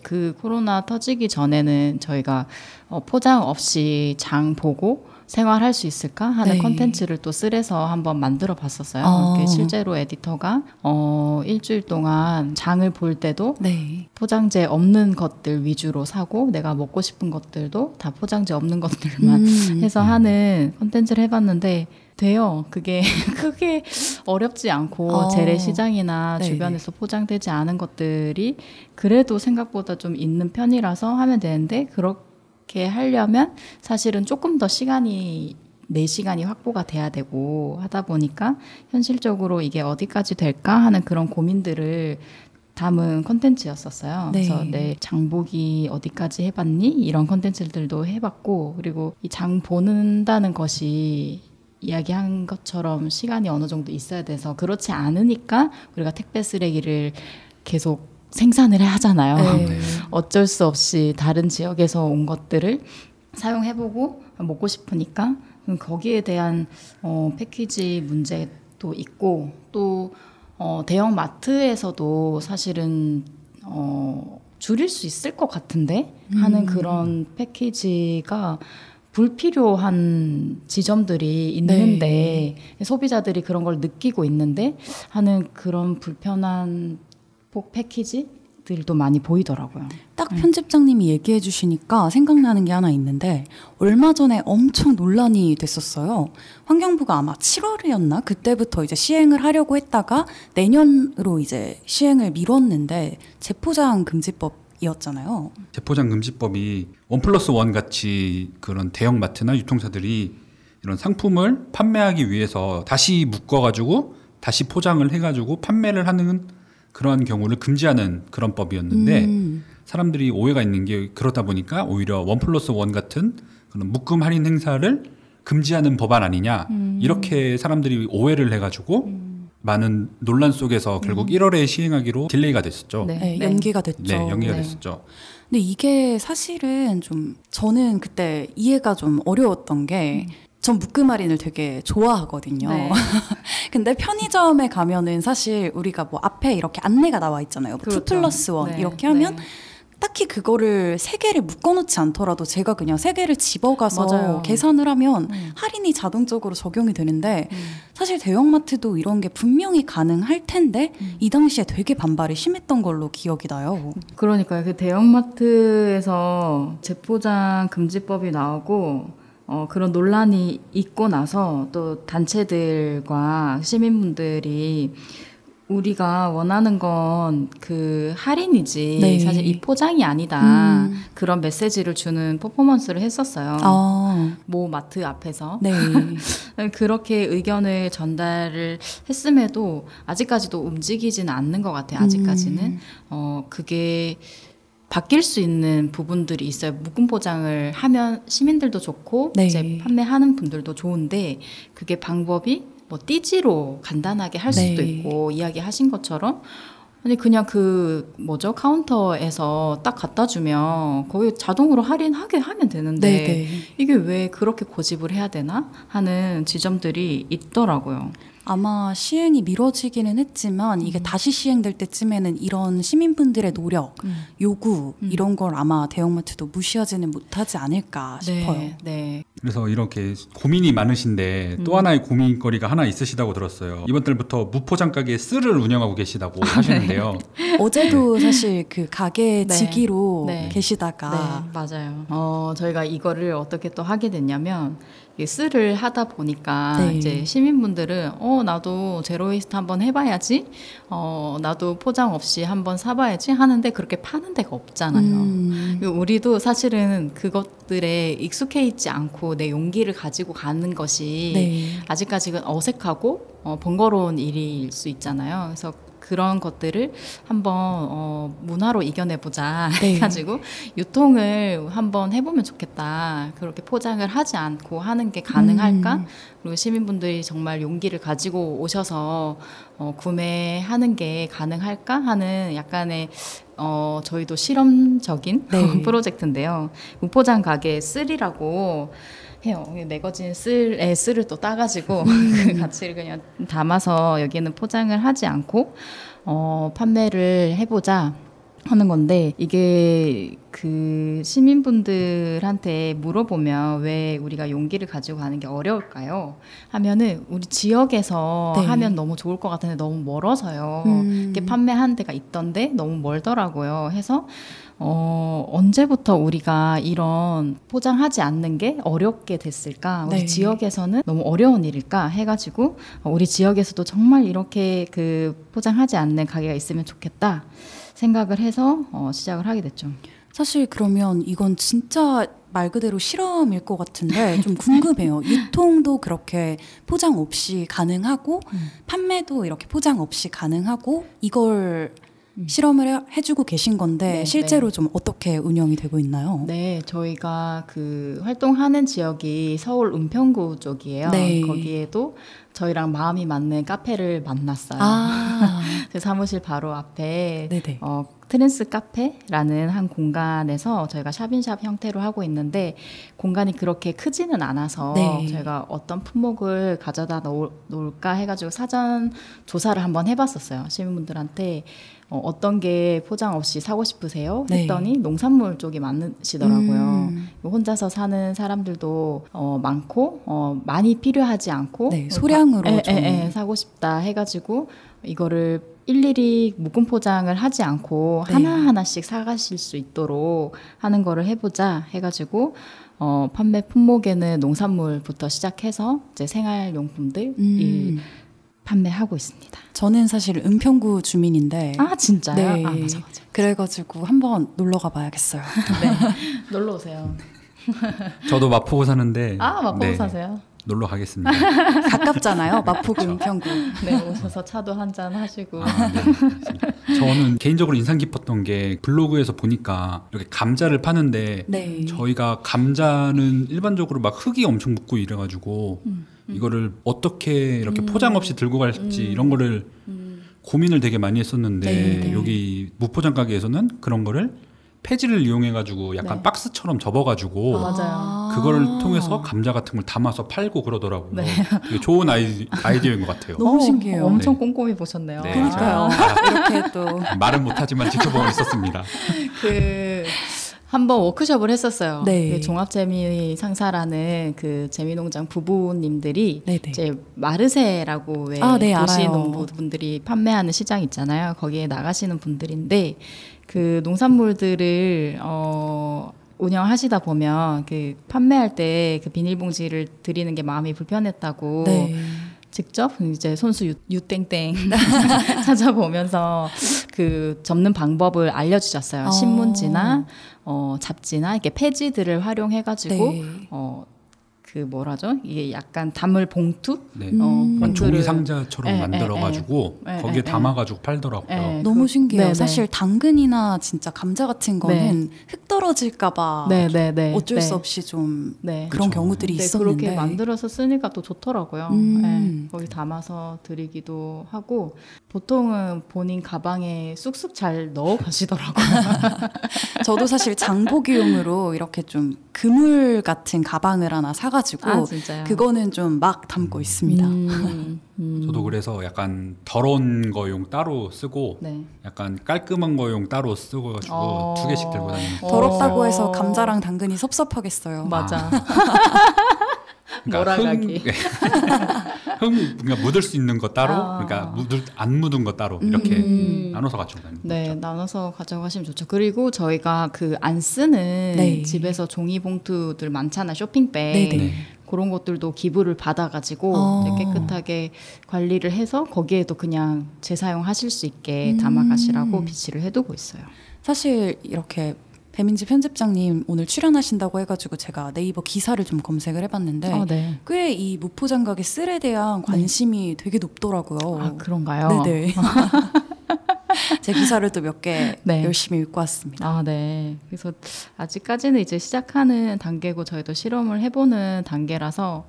그 코로나 터지기 전에는 저희가 어, 포장 없이 장 보고 생활할 수 있을까 하는 네. 컨텐츠를 또 쓸에서 한번 만들어 봤었어요. 어. 실제로 에디터가 어, 일주일 동안 장을 볼 때도 네. 포장재 없는 것들 위주로 사고 내가 먹고 싶은 것들도 다 포장재 없는 것들만 음. 해서 하는 콘텐츠를 해봤는데 돼요. 그게 크게 어렵지 않고 어. 재래 시장이나 네네. 주변에서 포장되지 않은 것들이 그래도 생각보다 좀 있는 편이라서 하면 되는데 그렇게 하려면 사실은 조금 더 시간이 내 시간이 확보가 돼야 되고 하다 보니까 현실적으로 이게 어디까지 될까 하는 그런 고민들을 담은 컨텐츠였었어요. 네. 그래서 내 장보기 어디까지 해봤니? 이런 컨텐츠들도 해봤고 그리고 이 장 보는다는 것이 이야기한 것처럼 시간이 어느 정도 있어야 돼서 그렇지 않으니까 우리가 택배 쓰레기를 계속 생산을 하잖아요. 네. 어쩔 수 없이 다른 지역에서 온 것들을 사용해보고 먹고 싶으니까 거기에 대한 어, 패키지 문제도 있고 또 어, 대형 마트에서도 사실은 어, 줄일 수 있을 것 같은데 하는 그런 패키지가 불필요한 지점들이 있는데 소비자들이 그런 걸 느끼고 있는데 하는 그런 불편한 폭 패키지들도 많이 보이더라고요. 딱 편집장님이 얘기해 주시니까 생각나는 게 하나 있는데 얼마 전에 엄청 논란이 됐었어요. 환경부가 아마 7월이었나 그때부터 이제 시행을 하려고 했다가 내년으로 이제 시행을 미뤘는데 재포장 금지법 이었잖아요. 재포장 금지법이 one plus one 같이 그런 대형 마트나 유통사들이 이런 상품을 판매하기 위해서 다시 묶어가지고 다시 포장을 해가지고 판매를 하는 그러한 경우를 금지하는 그런 법이었는데 음. 사람들이 오해가 있는 게 그렇다 보니까 오히려 one plus one 같은 그런 묶음 할인 행사를 금지하는 법안 아니냐 이렇게 사람들이 오해를 해가지고 많은 논란 속에서 결국 1월에 시행하기로 delay가 됐었죠. 네. 네, 연기가 됐죠. 네, 연기가 네. 됐었죠. 근데 이게 사실은 좀 저는 그때 이해가 좀 어려웠던 게 전 묶음 할인을 되게 좋아하거든요. 네. 근데 편의점에 가면은 사실 우리가 뭐 앞에 이렇게 안내가 나와 있잖아요. two 그렇죠. plus one 네, 이렇게 하면 네. 딱히 그거를 세 개를 묶어놓지 않더라도 제가 그냥 세 개를 집어가서 맞아요. 계산을 하면 음. 할인이 자동적으로 적용이 되는데 음. 사실 대형마트도 이런 게 분명히 가능할 텐데 음. 이 당시에 되게 반발이 심했던 걸로 기억이 나요. 그러니까요. 그 대형마트에서 재포장 금지법이 나오고 어, 그런 논란이 있고 나서 또 단체들과 시민분들이 우리가 원하는 건 그 할인이지 네. 사실 이 포장이 아니다 음. 그런 메시지를 주는 퍼포먼스를 했었어요. 아, 모 마트 앞에서 네. 그렇게 의견을 전달을 했음에도 아직까지도 움직이지는 않는 것 같아요. 아직까지는 음. 어 그게 바뀔 수 있는 부분들이 있어요. 묶음 포장을 하면 시민들도 좋고 네. 이제 판매하는 분들도 좋은데 그게 방법이 뭐 띠지로 간단하게 할 수도 네. 있고 이야기하신 것처럼 아니 그냥 그 뭐죠 카운터에서 딱 갖다 주면 거의 자동으로 할인하게 하면 되는데 네, 네. 이게 왜 그렇게 고집을 해야 되나 하는 지점들이 있더라고요. 아마 시행이 미뤄지기는 했지만 이게 음. 다시 시행될 때쯤에는 이런 시민분들의 노력, 요구 음. 이런 걸 아마 대형마트도 무시하지는 못하지 않을까 싶어요. 네, 네. 그래서 이렇게 고민이 많으신데 음. 또 하나의 고민거리가 하나 있으시다고 들었어요. 이번 달부터 무포장 가게 쓸을 운영하고 계시다고 하시는데요. 어제도 사실 그 가게 네. 지기로 네. 계시다가 네, 맞아요. 어, 저희가 이거를 어떻게 또 하게 됐냐면 이 쓰를 하다 보니까 네. 이제 시민분들은 어 나도 제로웨이스트 한번 해봐야지, 어 나도 포장 없이 한번 사봐야지 하는데 그렇게 파는 데가 없잖아요. 음, 우리도 사실은 그것들에 익숙해 있지 않고 내 용기를 가지고 가는 것이 네. 아직까지는 어색하고 어, 번거로운 일일 수 있잖아요. 그래서 그런 것들을 한번 어, 문화로 이겨내보자 네. 해가지고 유통을 한번 해보면 좋겠다. 그렇게 포장을 하지 않고 하는 게 가능할까? 음. 그리고 시민분들이 정말 용기를 가지고 오셔서 어, 구매하는 게 가능할까 하는 약간의 어, 저희도 실험적인 네. 프로젝트인데요. 무포장 가게 쓸이라고 해요. 매거진 쓸에 쓸을 또 따가지고 그 가치를 그냥 담아서 여기에는 포장을 하지 않고 어, 판매를 해보자. 하는 건데 이게 그 시민분들한테 물어보면 왜 우리가 용기를 가지고 가는 게 어려울까요? 하면은 우리 지역에서 네. 하면 너무 좋을 것 같은데 너무 멀어서요. 음. 이렇게 판매한 데가 있던데 너무 멀더라고요. 해서 어, 언제부터 우리가 이런 포장하지 않는 게 어렵게 됐을까? 우리 네. 지역에서는 너무 어려운 일일까? 해가지고 어, 우리 지역에서도 정말 이렇게 그 포장하지 않는 가게가 있으면 좋겠다 생각을 해서 어, 시작을 하게 됐죠. 사실 그러면 이건 진짜 말 그대로 실험일 것 같은데 좀 궁금해요. 유통도 그렇게 포장 없이 가능하고 음. 판매도 이렇게 포장 없이 가능하고 이걸 실험을 해- 해주고 계신 건데 음. 네, 실제로 좀 어떻게 운영이 되고 있나요? 네, 저희가 그 활동하는 지역이 서울 은평구 쪽이에요. 네. 거기에도 저희랑 마음이 맞는 카페를 만났어요. 아, 그 사무실 바로 앞에 네네. 어, 트랜스 카페라는 한 공간에서 저희가 shop in shop 형태로 하고 있는데 공간이 그렇게 크지는 않아서 네. 저희가 어떤 품목을 가져다 놓을, 놓을까 해가지고 사전 조사를 한번 해봤었어요. 시민분들한테 어, 어떤 게 포장 없이 사고 싶으세요? 네. 했더니 농산물 쪽이 많으시더라고요. 음. 혼자서 사는 사람들도 어, 많고 어, 많이 필요하지 않고 네, 소량으로 에, 좀. 에, 에, 사고 싶다 해가지고 이거를 일일이 묶음 포장을 하지 않고 네. 하나 하나씩 사가실 수 있도록 하는 거를 해보자 해가지고 어, 판매 품목에는 농산물부터 시작해서 이제 생활용품들 음. 이 판매하고 있습니다. 저는 사실 은평구 주민인데 아 진짜요? 네. 아, 맞아, 맞아. 그래가지고 한번 놀러 가봐야겠어요. 네. 놀러 오세요. 저도 마포구 사는데 아 마포구 네, 사세요? 놀러 가겠습니다. 가깝잖아요. 마포구 은평구. 네 오셔서 차도 한 잔 하시고. 아, 네. 저는 개인적으로 인상 깊었던 게 블로그에서 보니까 이렇게 감자를 파는데 네. 저희가 감자는 일반적으로 막 흙이 엄청 묻고 이래가지고 음, 이거를 어떻게 이렇게 포장 없이 들고 갈지 이런 거를 음. 고민을 되게 많이 했었는데 네, 네. 여기 무포장 가게에서는 그런 거를 폐지를 이용해가지고 약간 네. 박스처럼 접어가지고 아. 그걸 통해서 감자 같은 걸 담아서 팔고 그러더라고요. 네. 되게 좋은 아이, 아이디어인 것 같아요. 너무 어, 신기해요. 엄청 네. 꼼꼼히 보셨네요. 네, 그러니까요. 이렇게 또 말은 못하지만 지켜보고 있었습니다. 그 한번 워크숍을 했었어요. 네. 그 종합재미 상사라는 그 재미농장 부부님들이 네네. 이제 마르세라고 왜 아, 네, 도시. 농부분들이 판매하는 시장 있잖아요. 거기에 나가시는 분들인데 그 농산물들을 어 운영하시다 보면 그 판매할 때 그 비닐봉지를 드리는 게 마음이 불편했다고 네. 직접 이제 손수 유, 유땡땡 찾아보면서 그 접는 방법을 알려주셨어요. 어. 신문지나 어, 잡지나 이렇게 폐지들을 활용해가지고 네. 어, 그 뭐라죠? 이게 약간 담을 봉투? 네. 음. 어, 그런 종이 상자처럼 예, 만들어가지고 예, 예. 거기에 예, 예. 담아가지고 팔더라고요. 예. 너무 그- 신기해요. 네, 네. 사실 당근이나 진짜 감자 같은 거는 흙 떨어질까봐 네, 네, 네. 어쩔 수 네. 없이 좀 네. 그런 그쵸. 경우들이 네, 있었는데 그렇게 만들어서 쓰니까 또 좋더라고요. 음. 네, 거기 담아서 드리기도 하고 보통은 본인 가방에 쑥쑥 잘 넣어 가시더라고요. 저도 사실 장보기용으로 이렇게 좀 그물 같은 가방을 하나 사가 지고 아, 진짜요? 그거는 좀 막 담고 있습니다. 음, 음. 저도 그래서 약간 더러운 거용 따로 쓰고 네. 약간 깔끔한 거용 따로 쓰고 가지고 어. 두 개씩 들고 다니는. 어. 더럽다고 해서 감자랑 당근이 섭섭하겠어요. 맞아. 그러니까 몰아가기. 흙, 흙 그러니까 묻을 수 있는 거 따로, 아. 그러니까 묻을 안 묻은 거 따로 이렇게 음. 나눠서 가지고 다니는 네, 거죠. 나눠서 가져가시면 좋죠. 그리고 저희가 그 안 쓰는 네. 집에서 종이 봉투들 많잖아요. 쇼핑백. 네, 네. 네. 그런 것들도 기부를 받아가지고 어. 깨끗하게 관리를 해서 거기에도 그냥 재사용하실 수 있게 음. 담아가시라고 비치를 해두고 있어요. 사실 이렇게 배민지 편집장님 오늘 출연하신다고 해가지고 제가 네이버 기사를 좀 검색을 해봤는데 아, 네. 꽤이 무포 장각의 쓸에 대한 관심이 되게 높더라고요. 아, 그런가요? 네네. 제 기사를 또 몇개 네. 열심히 읽고 왔습니다. 아, 네. 그래서 아직까지는 이제 시작하는 단계고 저희도 실험을 해보는 단계라서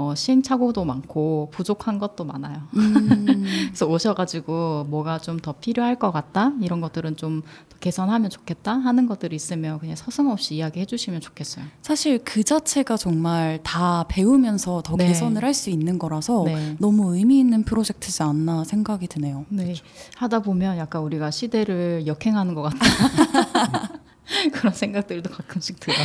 어, 시행착오도 많고 부족한 것도 많아요. 음, 그래서 오셔가지고 뭐가 좀 더 필요할 것 같다 이런 것들은 좀더 개선하면 좋겠다 하는 것들이 있으면 그냥 서슴없이 이야기해 주시면 좋겠어요. 사실 그 자체가 정말 다 배우면서 더 네. 개선을 할 수 있는 거라서 네. 너무 의미 있는 프로젝트지 않나 생각이 드네요. 네. 하다 보면 약간 우리가 시대를 역행하는 것 같다. 그런 생각들도 가끔씩 들어요.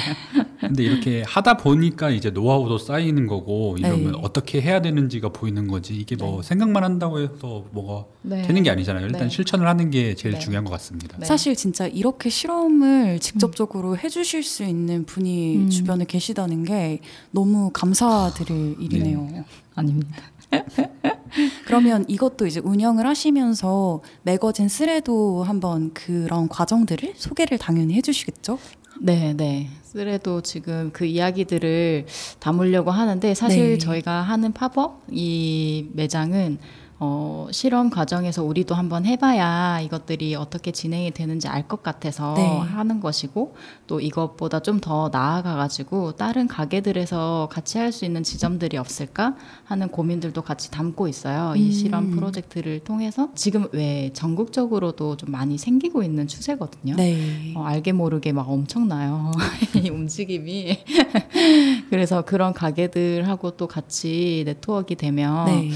근데 이렇게 하다 보니까 이제 노하우도 쌓이는 거고 이러면 네. 어떻게 해야 되는지가 보이는 거지 이게 뭐 생각만 한다고 해서 뭐가 네. 되는 게 아니잖아요. 일단 네. 실천을 하는 게 제일 네. 중요한 것 같습니다. 네. 사실 진짜 이렇게 실험을 직접적으로 해주실 수 있는 분이 음. 주변에 계시다는 게 너무 감사드릴 일이네요. 아닙니다. 그러면 이것도 이제 운영을 하시면서 매거진 쓰레도 한번 그런 과정들을 소개를 당연히 해주시겠죠? 네, 네. 쓰레도 지금 그 이야기들을 담으려고 하는데 사실 네. 저희가 하는 팝업 이 매장은 어, 실험 과정에서 우리도 한번 해봐야 이것들이 어떻게 진행이 되는지 알 것 같아서 네. 하는 것이고 또 이것보다 좀 더 나아가가지고 다른 가게들에서 같이 할 수 있는 지점들이 없을까 하는 고민들도 같이 담고 있어요. 이 음. 실험 프로젝트를 통해서 지금 왜 전국적으로도 좀 많이 생기고 있는 추세거든요. 네. 어, 알게 모르게 막 엄청나요. 이 움직임이. 그래서 그런 가게들하고 또 같이 네트워크가 되면 네.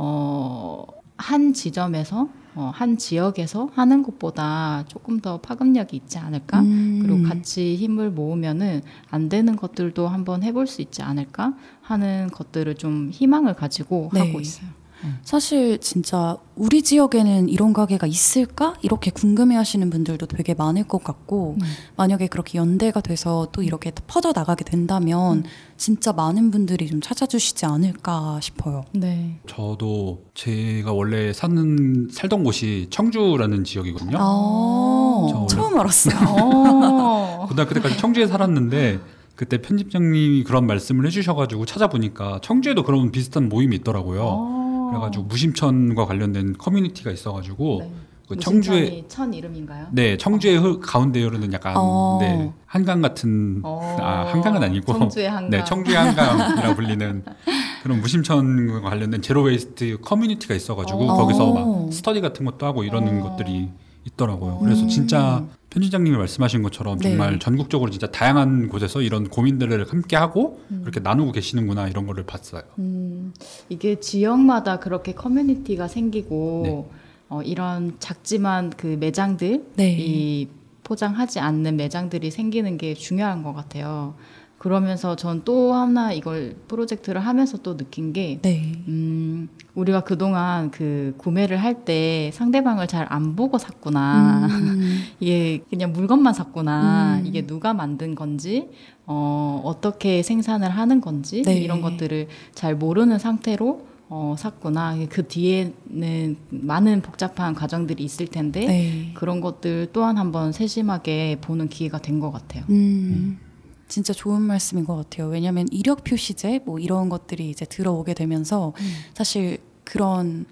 어, 한 지점에서 어, 한 지역에서 하는 것보다 조금 더 파급력이 있지 않을까? 음. 그리고 같이 힘을 모으면은 안 되는 것들도 한번 해볼 수 있지 않을까 하는 것들을 좀 희망을 가지고 네. 하고 있어요. 사실 진짜 우리 지역에는 이런 가게가 있을까? 이렇게 궁금해 하시는 분들도 되게 많을 것 같고 음. 만약에 그렇게 연대가 돼서 또 이렇게 퍼져 나가게 된다면 진짜 많은 분들이 좀 찾아주시지 않을까 싶어요. 네. 저도 제가 원래 사는 살던 곳이 청주라는 지역이거든요. 아, 처음 알았어요. 어. 고등학교 때까지 청주에 살았는데 그때 편집장님이 그런 말씀을 해주셔가지고 찾아보니까 청주에도 그런 비슷한 모임이 있더라고요. 어. 그래가지고 무심천과 관련된 커뮤니티가 있어가지고 네. 그 무심천이 천 이름인가요? 네 청주의 흐- 가운데 흐르는 약간 어. 네, 한강 같은 어. 아 한강은 아니고 청주의 한강. 네 청주의 한강이라 불리는 그런 무심천과 관련된 zero waste 커뮤니티가 있어가지고 어. 거기서 어. 막 스터디 같은 것도 하고 이러는 어. 것들이 있더라고요. 그래서 음. 진짜 편집장님이 말씀하신 것처럼 네. 정말 전국적으로 진짜 다양한 곳에서 이런 고민들을 함께 하고 음. 그렇게 나누고 계시는구나 이런 거를 봤어요. 음, 이게 지역마다 그렇게 커뮤니티가 생기고 네. 어, 이런 작지만 그 매장들 네. 이 포장하지 않는 매장들이 생기는 게 중요한 것 같아요. 그러면서 전 또 하나 이걸 프로젝트를 하면서 또 느낀 게 네. 음, 우리가 그동안 그 구매를 할 때 상대방을 잘 안 보고 샀구나. 음. 이게 그냥 물건만 샀구나. 음. 이게 누가 만든 건지, 어, 어떻게 생산을 하는 건지, 네. 이런 것들을 잘 모르는 상태로 어, 샀구나. 그 뒤에는 많은 복잡한 과정들이 있을 텐데, 네. 그런 것들 또한 한번 세심하게 보는 기회가 된 것 같아요. 음. 진짜 좋은 말씀인 것 같아요. 왜냐하면 이력 표시제 뭐 이런 것들이 이제 들어오게 되면서 사실 그런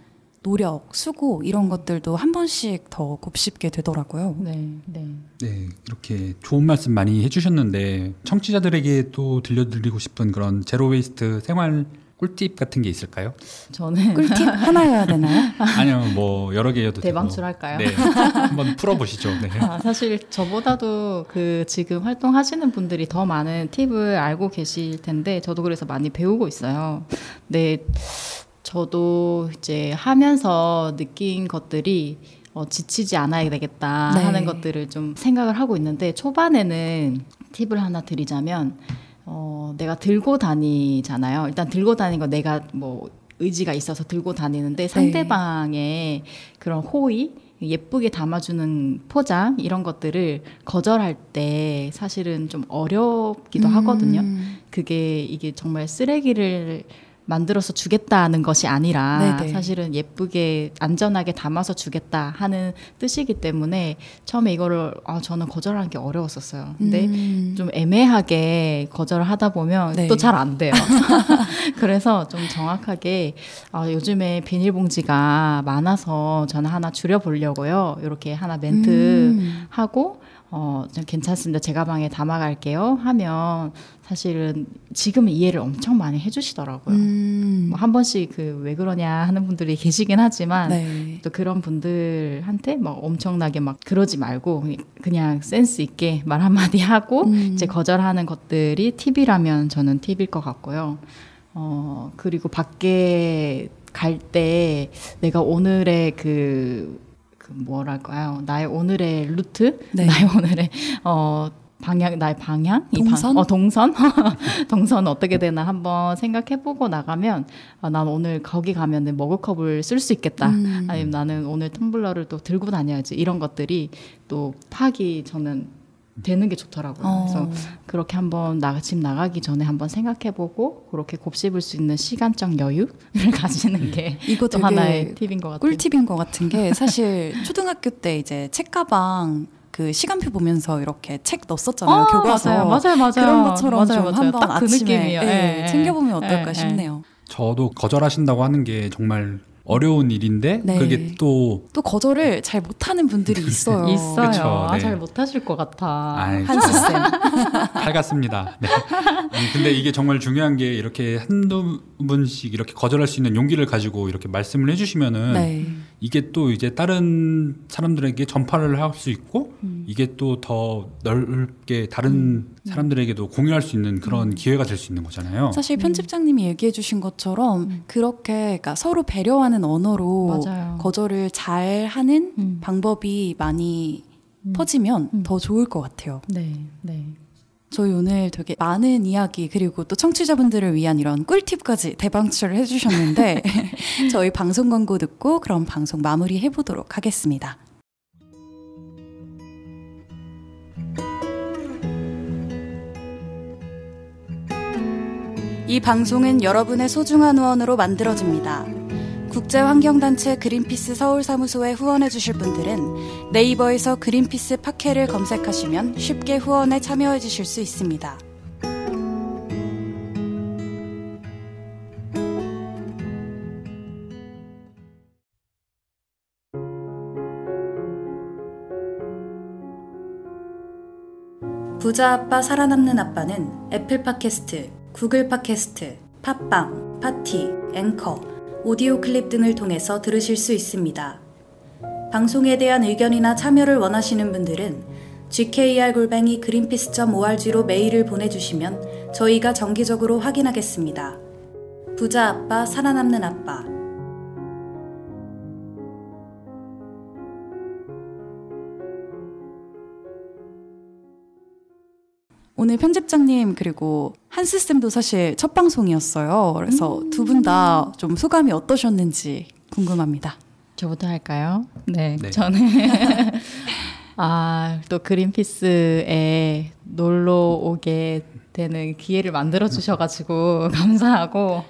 노력, 수고 이런 것들도 한 번씩 더 곱씹게 되더라고요. 네, 네. 네, 이렇게 좋은 말씀 많이 해주셨는데 청취자들에게 또 들려드리고 싶은 그런 zero waste 생활 꿀팁 같은 게 있을까요? 저는 꿀팁 하나여야 되나요? 아니요, 뭐 여러 개여도 대방출할까요? 네, 한번 풀어보시죠. 네. 아, 사실 저보다도 그 지금 활동하시는 분들이 더 많은 팁을 알고 계실 텐데 저도 그래서 많이 배우고 있어요. 네, 저도 이제 하면서 느낀 것들이 어, 지치지 않아야 되겠다 네. 하는 것들을 좀 생각을 하고 있는데 초반에는 팁을 하나 드리자면 어, 내가 들고 다니잖아요. 일단 들고 다니는 거 내가 뭐 의지가 있어서 들고 다니는데 상대방의 그런 호의 예쁘게 담아주는 포장 이런 것들을 거절할 때 사실은 좀 어렵기도 하거든요. 음. 그게 이게 정말 쓰레기를 만들어서 주겠다는 것이 아니라 네네. 사실은 예쁘게 안전하게 담아서 주겠다 하는 뜻이기 때문에 처음에 이거를 아 저는 거절하는 게 어려웠었어요. 근데 음. 좀 애매하게 거절을 하다 보면 네. 또잘 안 돼요. 그래서 좀 정확하게 아, 요즘에 비닐봉지가 많아서 저는 하나 줄여보려고요. 이렇게 하나 멘트 음. 하고 어, 좀 괜찮습니다. 제 가방에 담아갈게요. 하면 사실은 지금 이해를 엄청 많이 해주시더라고요. 음. 뭐한 번씩 그 왜 그러냐 하는 분들이 계시긴 하지만 네. 또 그런 분들한테 막 엄청나게 막 그러지 말고 그냥 센스 있게 말 한마디 하고 음. 이제 거절하는 것들이 팁이라면 저는 팁일 것 같고요. 어, 그리고 밖에 갈 때 내가 오늘의 그, 그 뭐랄까요. 나의 오늘의 루트? 네. 나의 오늘의, 어, 방향, 나의 방향? 이 동선? 방, 어, 동선? 동선 어떻게 되나 한번 생각해보고 나가면, 아, 난 오늘 거기 가면은 머그컵을 쓸 수 있겠다. 음. 아니면 나는 오늘 텀블러를 또 들고 다녀야지. 이런 것들이 또 파악이 저는 되는 게 좋더라고요. 어. 그래서 그렇게 한번 나, 집 나가기 전에 한번 생각해보고 그렇게 곱씹을 수 있는 시간적 여유를 가지는 게 이거 또 하나의 팁인 것 같아요. 꿀팁인 것 같은 게 사실 초등학교 때 이제 책가방 그 시간표 보면서 이렇게 책 넣었었잖아요 아, 교과서 맞아요, 맞아요, 맞아요. 그런 것처럼 맞아요, 좀 맞아요. 한번 딱그 아침에 느낌이에요. 예, 예, 챙겨보면 예, 어떨까 예, 싶네요. 저도 거절하신다고 하는 게 정말 어려운 일인데 네. 그게 또 또 거절을 잘 못하는 분들이 있어요. 있어요. 그쵸, 아, 네. 잘 못하실 것 같아. 한스 쌤. 밝았습니다. 네. 아니, 근데 이게 정말 중요한 게 이렇게 한두 분씩 이렇게 거절할 수 있는 용기를 가지고 이렇게 말씀을 해주시면은 네. 이게 또 이제 다른 사람들에게 전파를 할 수 있고 음. 이게 또 더 넓게 다른 사람들에게도 공유할 수 있는 그런 기회가 될 수 있는 거잖아요. 사실 편집장님이 얘기해 주신 것처럼 그렇게 그러니까 서로 배려하는 언어로 맞아요. 거절을 잘 하는 음. 방법이 많이 음. 퍼지면 음. 더 좋을 것 같아요. 네, 네. 저희 오늘 되게 많은 이야기 그리고 또 청취자분들을 위한 이런 꿀팁까지 대방출을 해주셨는데 저희 방송 광고 듣고 그럼 방송 마무리 해보도록 하겠습니다. 이 방송은 여러분의 소중한 후원으로 만들어집니다. 국제환경단체 그린피스 서울사무소에 후원해 주실 분들은 네이버에서 그린피스 팟캐를 검색하시면 쉽게 후원에 참여해 주실 수 있습니다. 부자 아빠 살아남는 아빠는 애플 팟캐스트, 구글 팟캐스트, 팟빵, 파티, 앵커, 오디오 클립 등을 통해서 들으실 수 있습니다. 방송에 대한 의견이나 참여를 원하시는 분들은 gkr-골뱅이 greenpeace.org로 메일을 보내주시면 저희가 정기적으로 확인하겠습니다. 부자 아빠 살아남는 아빠 오늘 편집장님 그리고 한스 쌤도 사실 첫 방송이었어요. 그래서 두분 다 좀 소감이 어떠셨는지 궁금합니다. 저부터 할까요? 네, 네. 저는 아, 또 그린피스에 놀러 오게 되는 기회를 만들어 주셔가지고 감사하고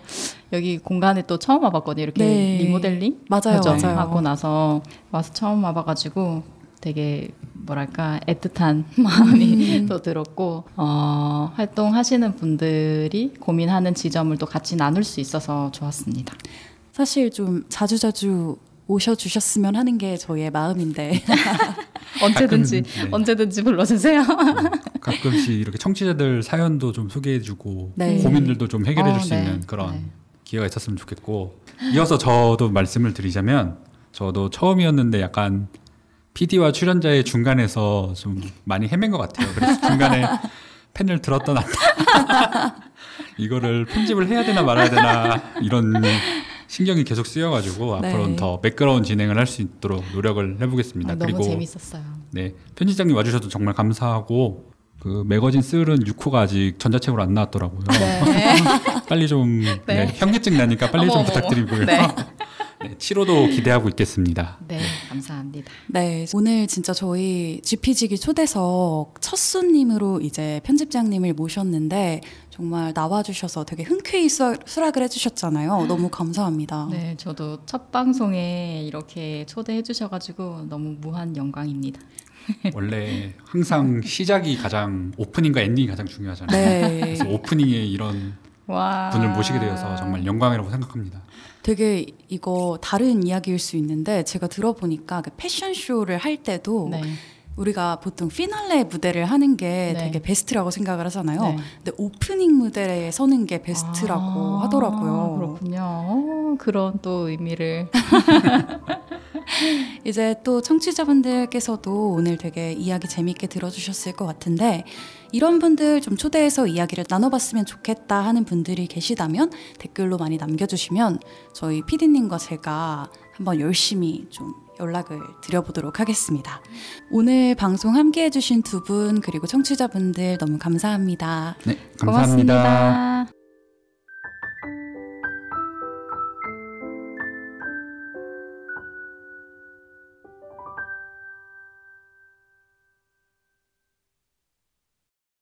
여기 공간에 또 처음 와봤거든요. 이렇게 네. 리모델링 맞아요. 맞아요. 하고 나서 와서 처음 와봐가지고 되게 뭐랄까 애틋한 마음이 음. 또 들었고 어, 활동하시는 분들이 고민하는 지점을 또 같이 나눌 수 있어서 좋았습니다. 사실 좀 자주자주 오셔주셨으면 하는 게 저희의 마음인데 언제든지 가끔, 네. 언제든지 불러주세요. 가끔씩 이렇게 청취자들 사연도 좀 소개해주고 네. 고민들도 좀 해결해줄 어, 수 네. 있는 그런 네. 기회가 있었으면 좋겠고 이어서 저도 말씀을 드리자면 저도 처음이었는데 약간 PD와 출연자의 중간에서 좀 많이 헤맨 것 같아요. 그래서 중간에 펜을 들었다 놨다 이거를 편집을 해야 되나 말아야 되나 이런 신경이 계속 쓰여가지고 네. 앞으로는 더 매끄러운 진행을 할 수 있도록 노력을 해보겠습니다. 아, 너무 그리고 재밌었어요. 네 편집장님 와주셔서 정말 감사하고 그 매거진 쓸은 6호가 아직 전자책으로 안 나왔더라고요. 빨리 좀 네, 현기증 나니까 빨리 좀 어머, 어머. 부탁드리고요. 네. 네, 7호도 기대하고 있겠습니다. 네, 감사합니다. 네, 오늘 진짜 저희 GP지기 초대석 첫 손님으로 이제 편집장님을 모셨는데 정말 나와주셔서 되게 흔쾌히 수- 수락을 해주셨잖아요. 너무 감사합니다. 네, 저도 첫 방송에 이렇게 초대해 주셔가지고 너무 무한 영광입니다. 원래 항상 시작이 가장 오프닝과 엔딩이 가장 중요하잖아요. 네, 그래서 오프닝에 이런 와. 분을 모시게 되어서 정말 영광이라고 생각합니다. 되게 이거 다른 이야기일 수 있는데 제가 들어보니까 그 패션쇼를 할 때도 네. 우리가 보통 피날레 무대를 하는 게 네. 되게 베스트라고 생각을 하잖아요. 네. 근데 오프닝 무대에 서는 게 베스트라고 아, 하더라고요. 그렇군요. 어, 그런 또 의미를. 이제 또 청취자분들께서도 오늘 되게 이야기 재밌게 들어주셨을 것 같은데 이런 분들 좀 초대해서 이야기를 나눠봤으면 좋겠다 하는 분들이 계시다면 댓글로 많이 남겨주시면 저희 PD님과 제가 한번 열심히 좀 연락을 드려보도록 하겠습니다. 오늘 방송 함께 해주신 두 분 그리고 청취자분들 너무 감사합니다. 네, 감사합니다. 고맙습니다.